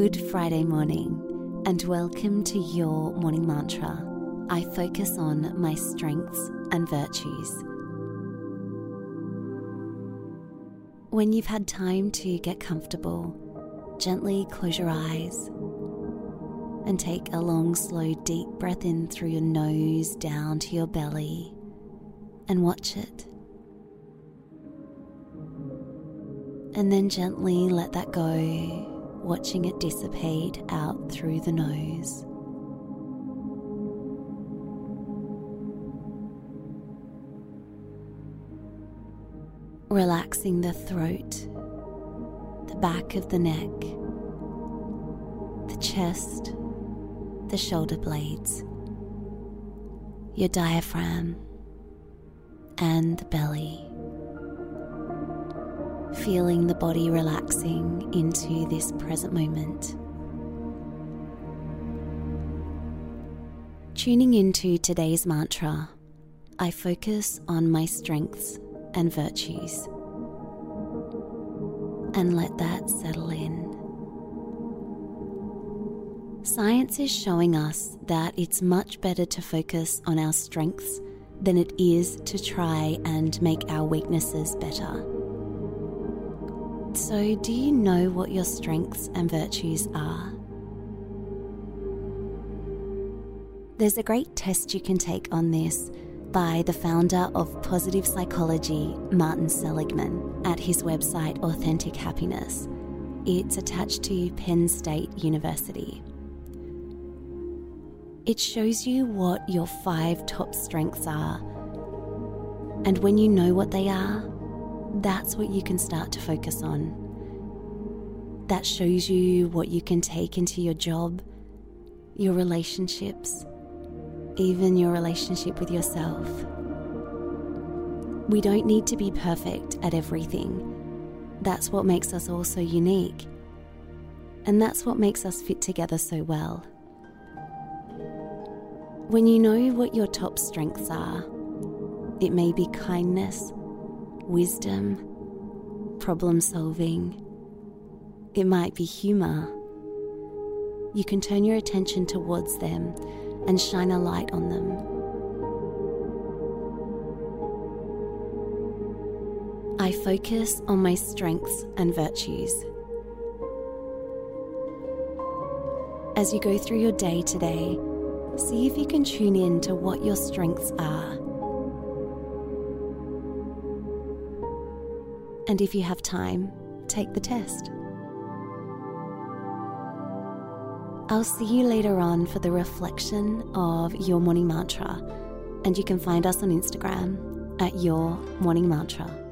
Good Friday morning, and welcome to your morning mantra. I focus on my strengths and virtues. When you've had time to get comfortable, gently close your eyes and take a long, slow, deep breath in through your nose down to your belly and watch it. And then gently let that go, watching it dissipate out through the nose. Relaxing the throat, the back of the neck, the chest, the shoulder blades, your diaphragm, and the belly. Feeling the body relaxing into this present moment. Tuning into today's mantra, I focus on my strengths and virtues. And let that settle in. Science is showing us that it's much better to focus on our strengths than it is to try and make our weaknesses better. So, do you know what your strengths and virtues are? There's a great test you can take on this by the founder of positive psychology, Martin Seligman, at his website Authentic Happiness. It's attached to Penn State University. It shows you what your five top strengths are. And when you know what they are, that's what you can start to focus on. That shows you what you can take into your job, your relationships, even your relationship with yourself. We don't need to be perfect at everything. That's what makes us all so unique. And that's what makes us fit together so well. When you know what your top strengths are, it may be kindness, wisdom, problem solving, it might be humour. You can turn your attention towards them and shine a light on them. I focus on my strengths and virtues. As you go through your day today, see if you can tune in to what your strengths are. And if you have time, take the test. I'll see you later on for the reflection of your morning mantra, and you can find us on Instagram at Your Morning Mantra.